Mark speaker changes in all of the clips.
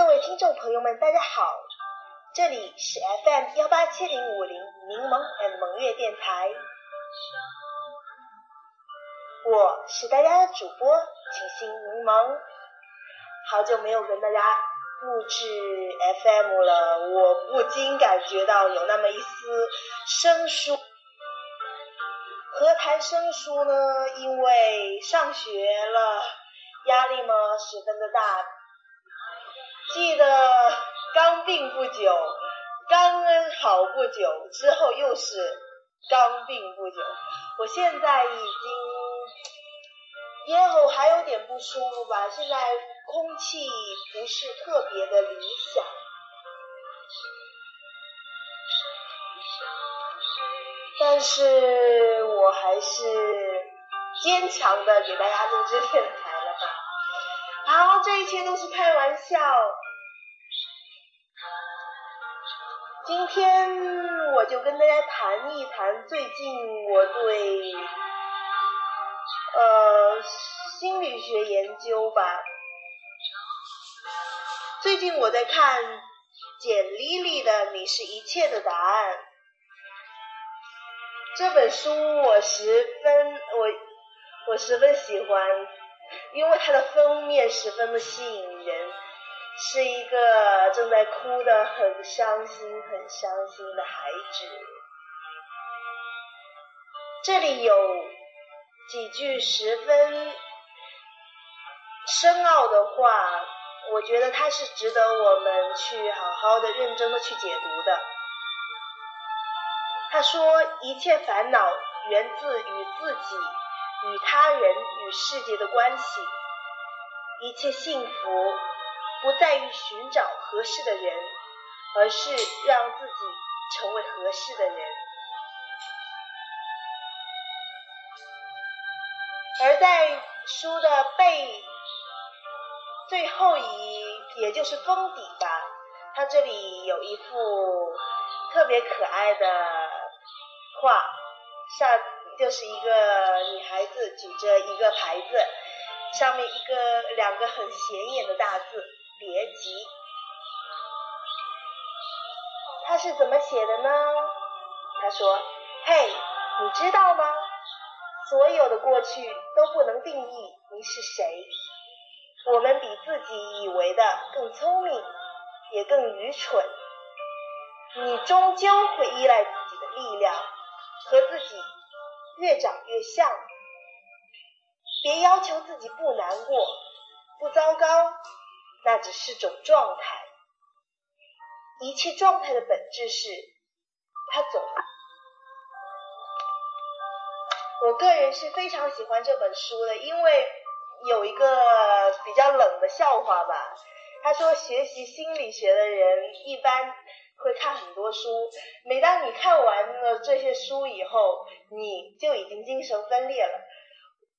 Speaker 1: 各位听众朋友们，大家好，这里是 FM 幺八七零五零柠檬 and 萌月电台，我是大家的主播清新柠檬，好久没有跟大家录制 FM 了，我不禁感觉到有那么一丝生疏。何谈生疏呢？因为上学了，压力嘛十分的大。记得刚病不久，刚好不久之后又是刚病不久。我现在已经咽喉还有点不舒服吧，现在空气不是特别的理想。但是我还是坚强的给大家录制电台。好，这一切都是开玩笑。今天我就跟大家谈一谈最近我对呃心理学研究吧。最近我在看简丽丽的《你是一切的答案》。这本书我十分我我十分喜欢，因为它的封面十分的吸引人，是一个正在哭的很伤心很伤心的孩子。这里有几句十分深奥的话，我觉得它是值得我们去好好的、认真的去解读的。他说：“一切烦恼源自于自己、与他人、与世界的关系。一切幸福不在于寻找合适的人，而是让自己成为合适的人。”而在书的背最后一，也就是封底吧，它这里有一幅特别可爱的。画上就是一个女孩子举着一个牌子，上面一个两个很显眼的大字“别急”。他是怎么写的呢？他说：“嘿，你知道吗？所有的过去都不能定义你是谁。我们比自己以为的更聪明，也更愚蠢。你终究会依赖自己的力量。”和自己越长越像，别要求自己不难过、不糟糕，那只是种状态。一切状态的本质是，它总。我个人是非常喜欢这本书的，因为有一个比较冷的笑话吧。他说，学习心理学的人一般。会看很多书，每当你看完了这些书以后，你就已经精神分裂了。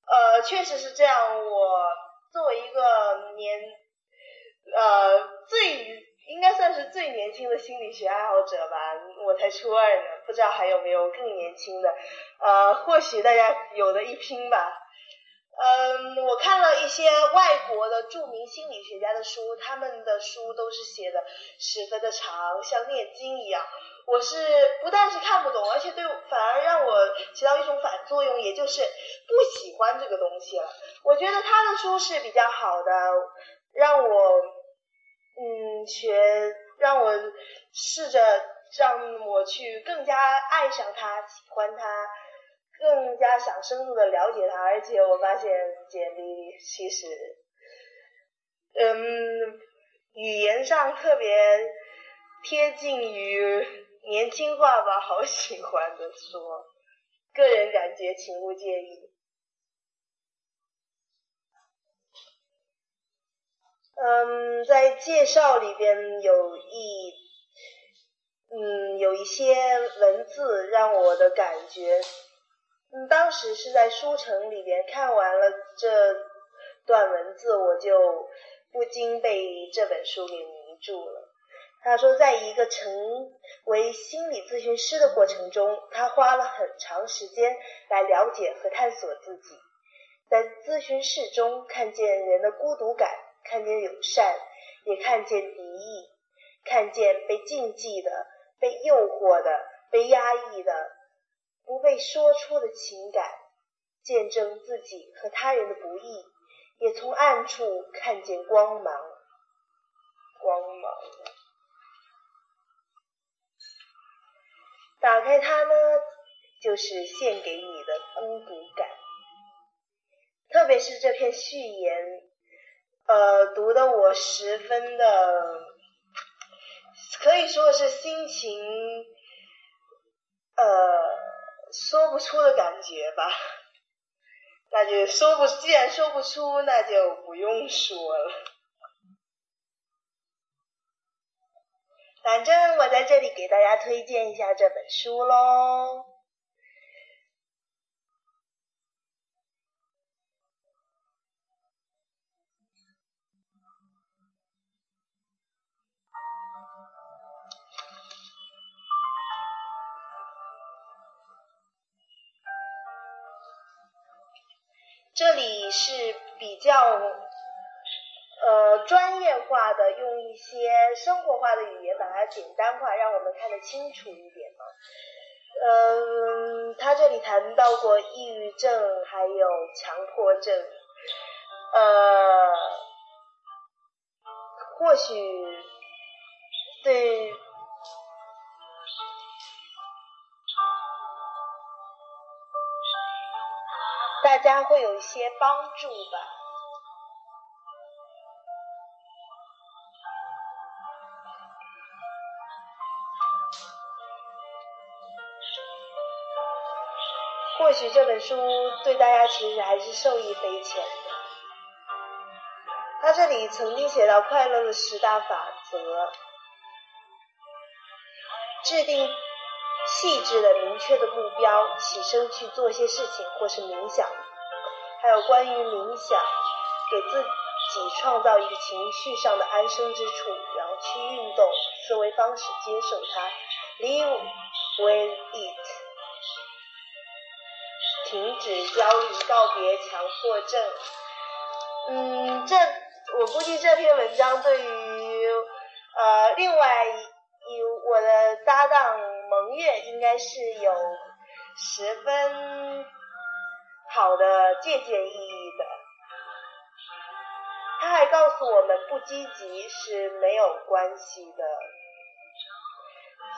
Speaker 1: 呃，确实是这样。我作为一个年，呃，最应该算是最年轻的心理学爱好者吧，我才初二呢，不知道还有没有更年轻的，呃，或许大家有的一拼吧。嗯，我看了一些外国的著名心理学家的书，他们的书都是写的十分的长，像念经一样。我是不但是看不懂，而且对反而让我起到一种反作用，也就是不喜欢这个东西了。我觉得他的书是比较好的，让我嗯学，让我试着让我去更加爱上他，喜欢他。更加想深入的了解他，而且我发现简历其实，嗯，语言上特别贴近于年轻化吧，好喜欢的说，个人感觉请勿介意。嗯，在介绍里边有一，嗯，有一些文字让我的感觉。嗯，当时是在书城里边看完了这段文字，我就不禁被这本书给迷住了。他说，在一个成为心理咨询师的过程中，他花了很长时间来了解和探索自己，在咨询室中看见人的孤独感，看见友善，也看见敌意，看见被禁忌的、被诱惑的、被压抑的、不被说出的情感，见证自己和他人的不易，也从暗处看见光芒。光芒，打开它呢，就是献给你的孤独感。特别是这篇序言，呃，读的我十分的，可以说是心情，呃，说不出的感觉吧。那就说不，既然说不出，那就不用说了。反正我在这里给大家推荐一下这本书喽。这里是比较。呃，专业化的用一些生活化的语言把它简单化，让我们看得清楚一点嘛。嗯，他这里谈到过抑郁症，还有强迫症。呃，或许对大家会有一些帮助吧。或许这本书对大家其实还是受益匪浅的。他这里曾经写到快乐的十大法则，制定细致的、明确的目标，起身去做些事情，或是冥想。还有关于冥想，给自己创造一个情绪上的安身之处，然后去运动，思维方式接受它，live with it。停止焦虑，告别强迫症。嗯，这我估计这篇文章对于呃另外一我的搭档蒙月应该是有十分好的借鉴意义的。他还告诉我们，不积极是没有关系的。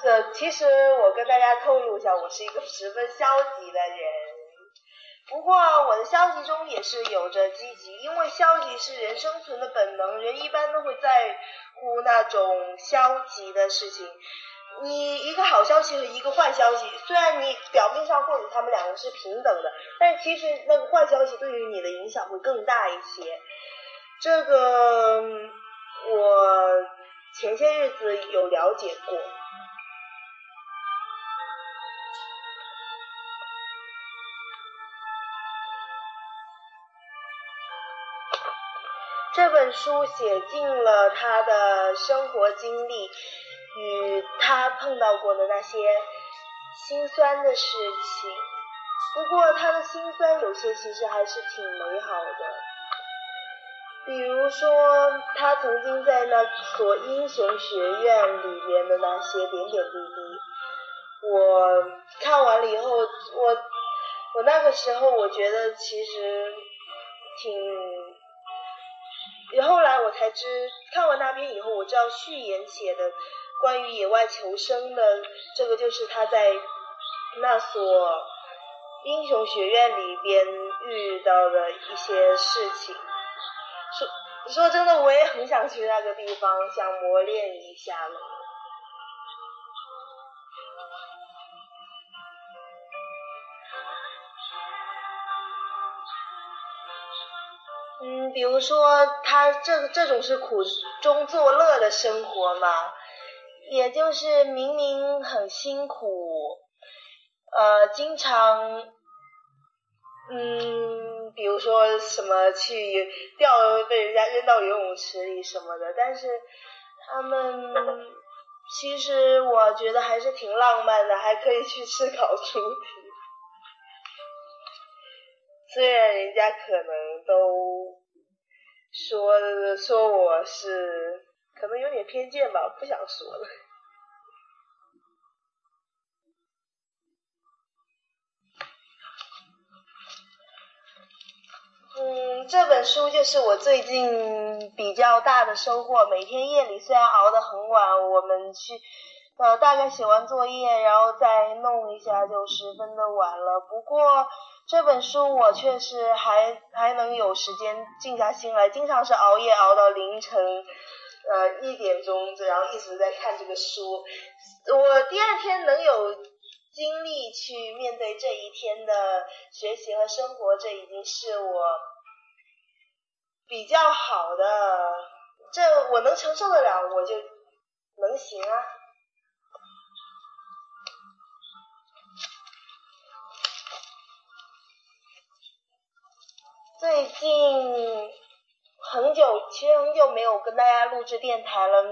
Speaker 1: 这其实我跟大家透露一下，我是一个十分消极的人。不过我的消极中也是有着积极，因为消极是人生存的本能，人一般都会在乎那种消极的事情。你一个好消息和一个坏消息，虽然你表面上或者他们两个是平等的，但其实那个坏消息对于你的影响会更大一些。这个我前些日子有了解过。这本书写尽了他的生活经历与他碰到过的那些心酸的事情。不过他的心酸有些其实还是挺美好的，比如说他曾经在那所英雄学院里面的那些点点滴滴。我看完了以后，我我那个时候我觉得其实挺。后来我才知，看完那篇以后，我知道序言写的关于野外求生的这个，就是他在那所英雄学院里边遇到的一些事情。说说真的，我也很想去那个地方，想磨练一下了。嗯，比如说他这这种是苦中作乐的生活嘛，也就是明明很辛苦，呃，经常，嗯，比如说什么去钓被人家扔到游泳池里什么的，但是他们其实我觉得还是挺浪漫的，还可以去吃烤猪蹄，虽然人家可能都。说说我是偏见吧，不想说了。嗯，这本书就是我最近比较大的收获。每天夜里虽然熬得很晚，我们去呃大概写完作业，然后再弄一下就十分的晚了。不过这本书我确实还还能有时间静下心来，经常是熬夜熬到凌晨呃一点钟，然后一直在看这个书。我第二天能有精力去面对这一天的学习和生活，这已经是我比较好的，这我能承受得了，我就能行啊。最近很久，其实很久没有跟大家录制电台了，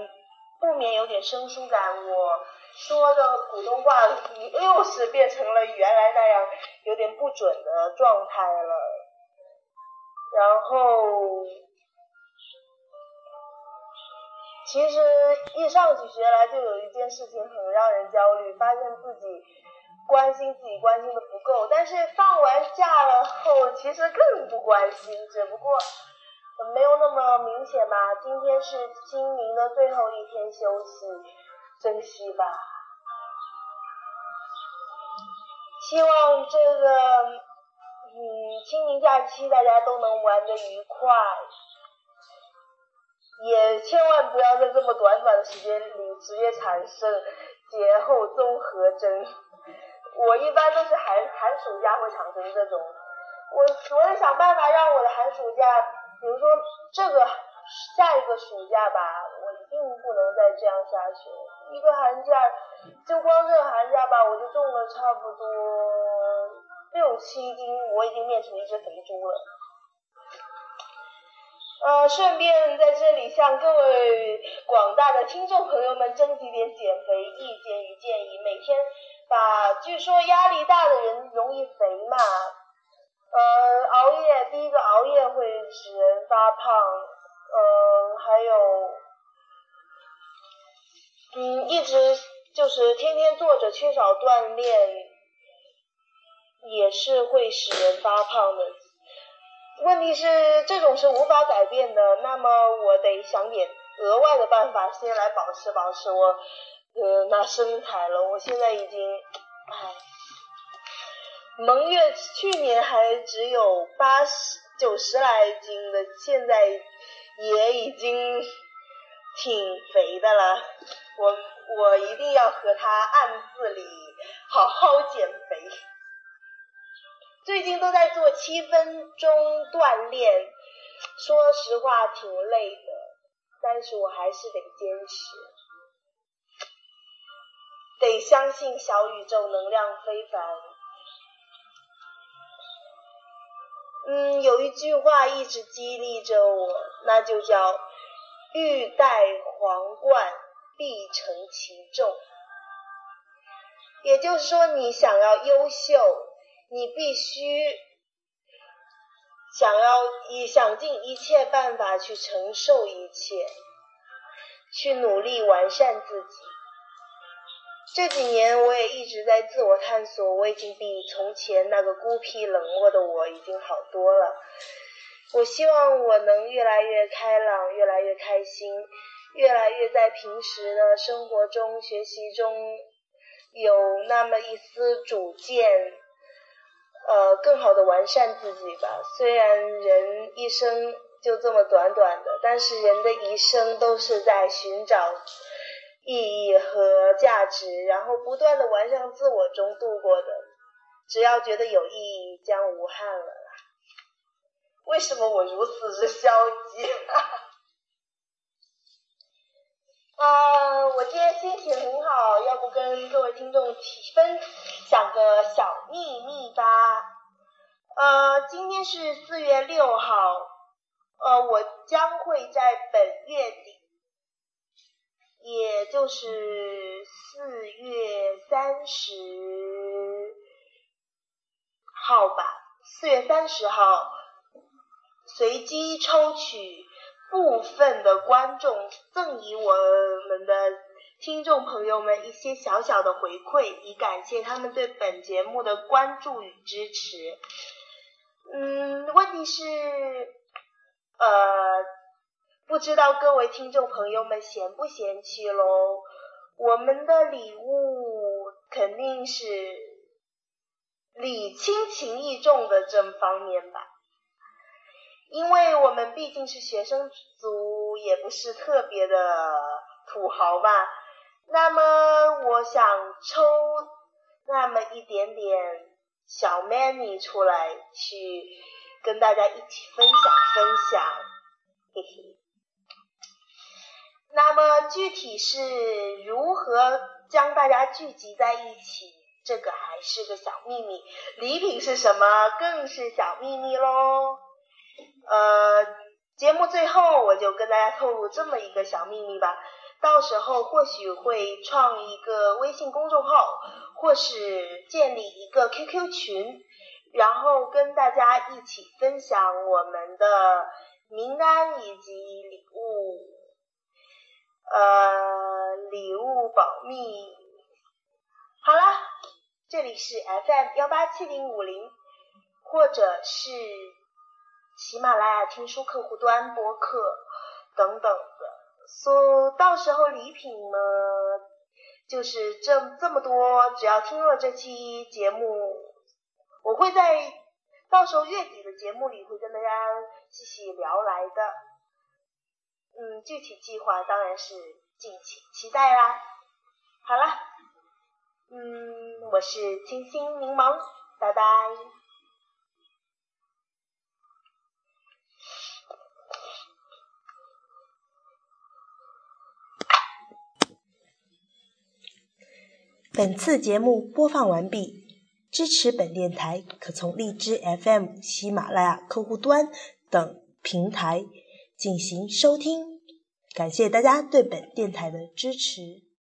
Speaker 1: 不免有点生疏感。我。说的普通话又是变成了原来那样有点不准的状态了，然后其实一上起学来就有一件事情很让人焦虑，发现自己关心自己关心的不够，但是放完假了后其实更不关心，只不过没有那么明显吧。今天是清明的最后一天休息。珍惜吧，希望这个嗯清明假期大家都能玩的愉快，也千万不要在这么短短的时间里直接产生节后综合征。我一般都是寒寒暑假会产生这种，我我得想办法让我的寒暑假，比如说这个下一个暑假吧，我一定不能再这样下去。一个寒假，就光这个寒假吧，我就重了差不多六七斤，我已经变成一只肥猪了。呃，顺便在这里向各位广大的听众朋友们征集点减肥意见与建议。每天把，据说压力大的人容易肥嘛，呃，熬夜，第一个熬夜会使人发胖，呃，还有。嗯，一直就是天天坐着，缺少锻炼，也是会使人发胖的。问题是这种是无法改变的，那么我得想点额外的办法，先来保持保持我呃那身材了。我现在已经，唉，蒙月去年还只有八十九十来斤的，现在也已经挺肥的了。我我一定要和他暗自里好好减肥。最近都在做七分钟锻炼，说实话挺累的，但是我还是得坚持。得相信小宇宙能量非凡。嗯，有一句话一直激励着我，那就叫欲戴皇冠。必承其重，也就是说，你想要优秀，你必须想要以想尽一切办法去承受一切，去努力完善自己。这几年我也一直在自我探索，我已经比从前那个孤僻冷漠的我已经好多了。我希望我能越来越开朗，越来越开心。越来越在平时的生活中、学习中有那么一丝主见，呃，更好的完善自己吧。虽然人一生就这么短短的，但是人的一生都是在寻找意义和价值，然后不断的完善自我中度过的。只要觉得有意义，将无憾了啦。为什么我如此之消极？啊，我今天心情很好，要不跟各位听众提分享个小秘密吧。呃，今天是四月六号，呃，我将会在本月底，也就是四月三十号吧，四月三十号，随机抽取。部分的观众赠予我们的听众朋友们一些小小的回馈，以感谢他们对本节目的关注与支持。嗯，问题是，呃，不知道各位听众朋友们嫌不嫌弃喽？我们的礼物肯定是礼轻情意重的这方面吧。因为我们毕竟是学生族，也不是特别的土豪嘛。那么我想抽那么一点点小 money 出来，去跟大家一起分享分享，嘿嘿。那么具体是如何将大家聚集在一起，这个还是个小秘密。礼品是什么，更是小秘密喽。呃，节目最后我就跟大家透露这么一个小秘密吧，到时候或许会创一个微信公众号，或是建立一个 QQ 群，然后跟大家一起分享我们的名单以及礼物，呃，礼物保密。好了，这里是 FM 幺八七零五零，或者是。喜马拉雅听书客户端播客等等的，所到时候礼品呢，就是这这么多，只要听了这期节目，我会在到时候月底的节目里会跟大家细细聊来的。具体计划当然是敬请期待啦。好了，嗯，我是清新柠檬，拜拜。本次节目播放完毕，支持本电台可从荔枝 FM、喜马拉雅客户端等平台进行收听。感谢大家对本电台的支持。